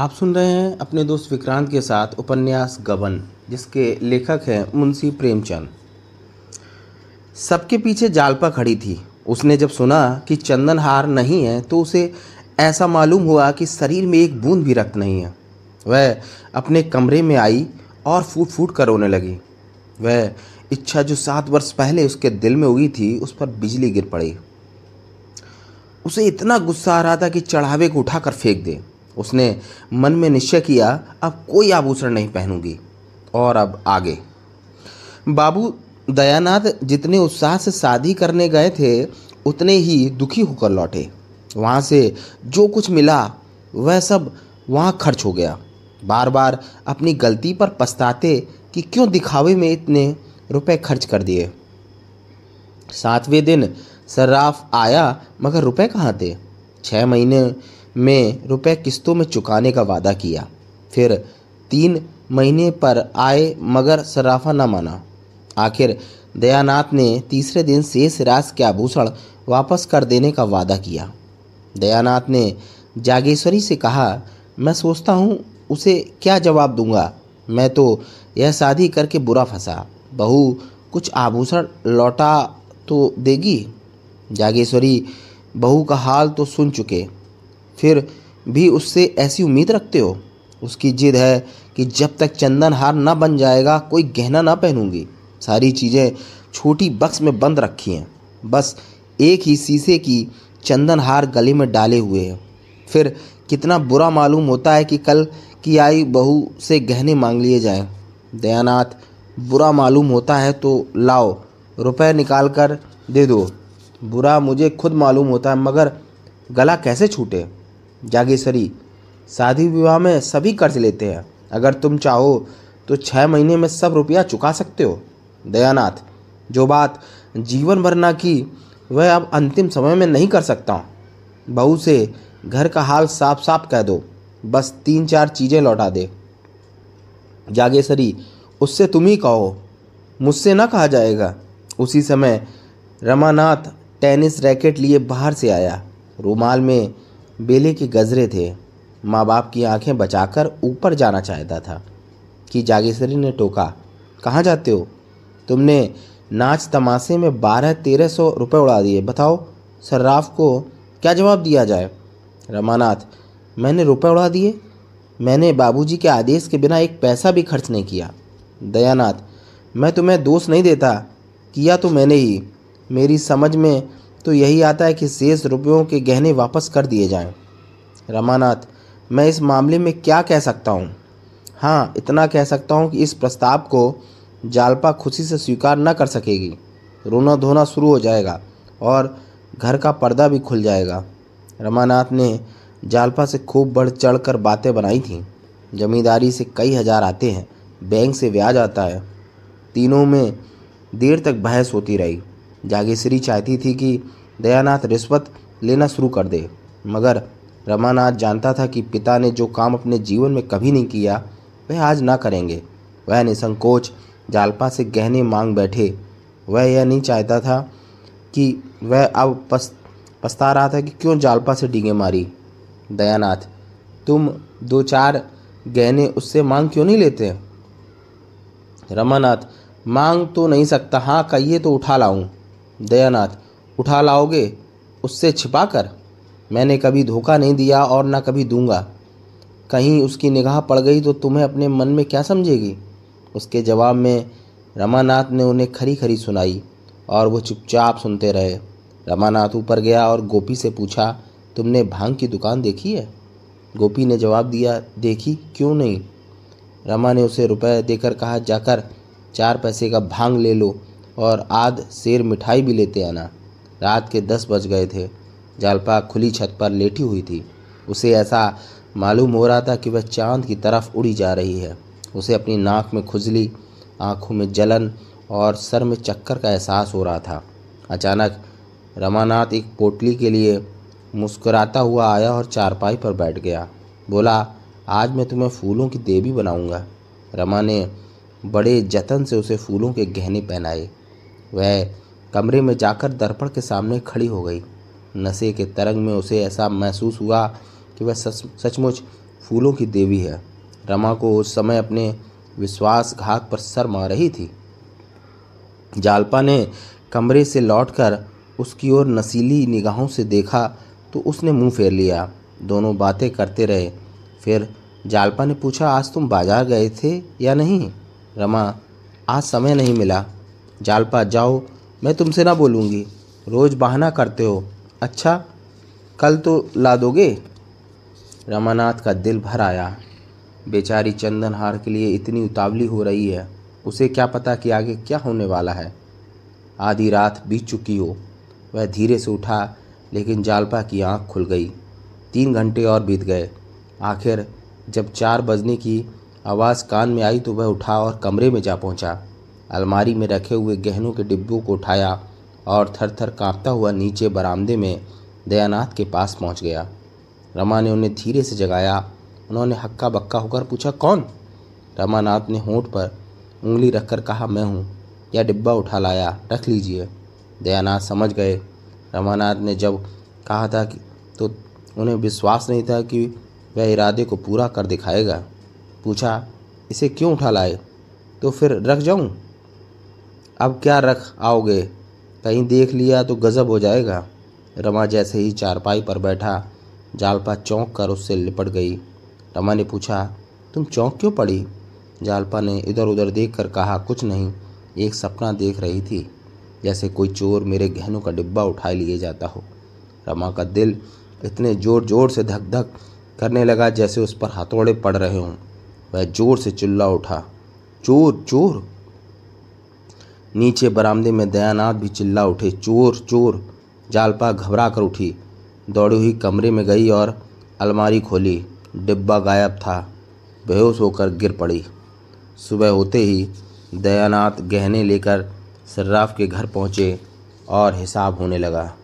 आप सुन रहे हैं अपने दोस्त विक्रांत के साथ उपन्यास गबन, जिसके लेखक हैं मुंशी प्रेमचंद। सबके पीछे जालपा खड़ी थी। उसने जब सुना कि चंदन हार नहीं है तो उसे ऐसा मालूम हुआ कि शरीर में एक बूंद भी रक्त नहीं है। वह अपने कमरे में आई और फूट फूट कर रोने लगी। वह इच्छा जो सात वर्ष पहले उसके दिल में उगी थी, उस पर बिजली गिर पड़ी। उसे इतना गुस्सा आ रहा था कि चढ़ावे को उठाकर फेंक दे। उसने मन में निश्चय किया, अब कोई आभूषण नहीं पहनूँगी। और अब आगे। बाबू दयानाथ जितने उत्साह से शादी करने गए थे, उतने ही दुखी होकर लौटे। वहाँ से जो कुछ मिला, वह सब वहाँ खर्च हो गया। बार बार अपनी गलती पर पछताते कि क्यों दिखावे में इतने रुपए खर्च कर दिए। सातवें दिन सर्राफ आया, मगर रुपए कहाँ थे? छः महीने में रुपए किस्तों में चुकाने का वादा किया। फिर तीन महीने पर आए, मगर सर्राफा न माना। आखिर दयानाथ ने तीसरे दिन शेष राशि के आभूषण वापस कर देने का वादा किया। दयानाथ ने जागेश्वरी से कहा, मैं सोचता हूँ, उसे क्या जवाब दूँगा? मैं तो यह शादी करके बुरा फंसा। बहू, कुछ आभूषण लौटा तो देगी? जागेश्वरी बहू का हाल तो सुन चुके। फिर भी उससे ऐसी उम्मीद रखते हो? उसकी जिद है कि जब तक चंदन हार ना बन जाएगा, कोई गहना ना पहनूँगी। सारी चीज़ें छोटी बक्स में बंद रखी हैं। बस एक ही शीशे की चंदन हार गले में डाले हुए हैं। फिर कितना बुरा मालूम होता है कि कल की आई बहू से गहने मांग लिए जाएँ। दयानाथ, बुरा मालूम होता है तो लाओ, रुपए निकाल कर दे दो। बुरा मुझे खुद मालूम होता है, मगर गला कैसे छूटे? जागेश्वरी शादी विवाह में सभी कर्ज लेते हैं। अगर तुम चाहो तो छः महीने में सब रुपया चुका सकते हो। दयानाथ, जो बात जीवन भर ना की, वह अब अंतिम समय में नहीं कर सकता। हूँ बहू से घर का हाल साफ़ साफ़ कह दो। बस तीन चार चीज़ें लौटा दे। जागेश्वरी, उससे तुम ही कहो। मुझसे ना कहा जाएगा। उसी समय रमानाथ टेनिस रैकेट लिए बाहर से आया। रुमाल में बेले के गजरे थे। माँ बाप की आँखें बचाकर ऊपर जाना चाहता था कि जागेश्वरी ने टोका, कहाँ जाते हो? तुमने नाच तमाशे में बारह तेरह सौ रुपये उड़ा दिए। बताओ, सर्राफ को क्या जवाब दिया जाए? रमानाथ, मैंने रुपए उड़ा दिए। मैंने बाबूजी के आदेश के बिना एक पैसा भी खर्च नहीं किया। दयानाथ, मैं तुम्हें दोष नहीं देता। किया तो मैंने ही। मेरी समझ में तो यही आता है कि शेष रुपयों के गहने वापस कर दिए जाएँ। रमानाथ, मैं इस मामले में क्या कह सकता हूँ? हाँ इतना कह सकता हूँ कि इस प्रस्ताव को जालपा खुशी से स्वीकार न कर सकेगी। रोना धोना शुरू हो जाएगा और घर का पर्दा भी खुल जाएगा। रमानाथ ने जालपा से खूब बढ़ चढ़ कर बातें बनाई थीं। जमींदारी से कई हज़ार आते हैं, बैंक से ब्याज आता है। तीनों में देर तक बहस होती रही। जागेश्वरी चाहती थी कि दयानाथ रिश्वत लेना शुरू कर दे। मगर रमानाथ जानता था कि पिता ने जो काम अपने जीवन में कभी नहीं किया, वह आज ना करेंगे। वह निसंकोच जालपा से गहने मांग बैठे। वह यह नहीं चाहता था कि वह अब पस, पछता रहा था कि क्यों जालपा से डींगे मारी। दयानाथ, तुम दो चार गहने उससे मांग क्यों नहीं लेते? रमानाथ, मांग तो नहीं सकता। हाँ कहिए तो उठा लाऊं। दयानाथ, उठा लाओगे? उससे छिपा कर मैंने कभी धोखा नहीं दिया और ना कभी दूँगा। कहीं उसकी निगाह पड़ गई तो तुम्हें अपने मन में क्या समझेगी? उसके जवाब में रमानाथ ने उन्हें खरी खरी सुनाई और वो चुपचाप सुनते रहे। रमानाथ ऊपर गया और गोपी से पूछा, तुमने भाँग की दुकान देखी है? गोपी ने जवाब दिया, देखी? क्यों नहीं? रमा ने उसे रुपए देकर कहा, जाकर चार पैसे का भाँग ले लो। और आध शेर मिठाई भी लेते आना। रात के दस बज गए थे। जालपा खुली छत पर लेटी हुई थी। उसे ऐसा मालूम हो रहा था कि वह चाँद की तरफ़ उड़ी जा रही है। उसे अपनी नाक में खुजली, आँखों में जलन और सर में चक्कर का एहसास हो रहा था। अचानक रमानाथ एक पोटली के लिए मुस्कुराता हुआ आया और चारपाई पर बैठ गया। बोला, आज मैं तुम्हें फूलों की देवी बनाऊँगा। रमा ने बड़े जतन से उसे फूलों के गहने पहनाए। वह कमरे में जाकर दर्पण के सामने खड़ी हो गई। नशे के तरंग में उसे ऐसा महसूस हुआ कि वह सच सचमुच फूलों की देवी है। रमा को उस समय अपने विश्वासघात पर सर मार रही थी। जालपा ने कमरे से लौटकर उसकी ओर नसीली निगाहों से देखा तो उसने मुँह फेर लिया। दोनों बातें करते रहे। फिर जालपा ने पूछा, आज तुम बाज़ार गए थे या नहीं? रमा, आज समय नहीं मिला। जालपा, जाओ, मैं तुमसे ना बोलूँगी। रोज़ बहाना करते हो। अच्छा कल तो ला दोगे? रमानाथ का दिल भर आया। बेचारी चंदन हार के लिए इतनी उतावली हो रही है। उसे क्या पता कि आगे क्या होने वाला है। आधी रात बीत चुकी हो। वह धीरे से उठा, लेकिन जालपा की आँख खुल गई। तीन घंटे और बीत गए। आखिर, जब चार बजने की आवाज़ कान में आई तो वह उठा और कमरे में जा पहुँचा। अलमारी में रखे हुए गहनों के डिब्बों को उठाया और थर थर काँपता हुआ नीचे बरामदे में दयानाथ के पास पहुँच गया। रमा ने उन्हें धीरे से जगाया। उन्होंने हक्का बक्का होकर पूछा, कौन? रमानाथ ने होंठ पर उंगली रखकर कहा, मैं हूँ। यह डिब्बा उठा लाया, रख लीजिए। दयानाथ समझ गए। रमानाथ ने जब कहा था कि तो उन्हें विश्वास नहीं था कि वह इरादे को पूरा कर दिखाएगा। पूछा, इसे क्यों उठा लाए? तो फिर रख जाऊँ? अब क्या रख आओगे? कहीं देख लिया तो गज़ब हो जाएगा। रमा जैसे ही चारपाई पर बैठा, जालपा चौंक कर उससे लिपट गई। रमा ने पूछा, तुम चौंक क्यों पड़ी? जालपा ने इधर उधर देख कर कहा, कुछ नहीं, एक सपना देख रही थी, जैसे कोई चोर मेरे गहनों का डिब्बा उठा लिए जाता हो रमा का दिल इतने ज़ोर ज़ोर से धक धक करने लगा जैसे उस पर हथौड़े पड़ रहे हों। वह ज़ोर से चिल्ला उठा, चोर चोर! नीचे बरामदे में दयानाथ भी चिल्ला उठे। चोर चोर। जालपा घबरा कर उठी। दौड़ी हुई कमरे में गई और अलमारी खोली। डिब्बा गायब था। बेहोश होकर गिर पड़ी। सुबह होते ही दयानाथ गहने लेकर सर्राफ के घर पहुँचे और हिसाब होने लगा।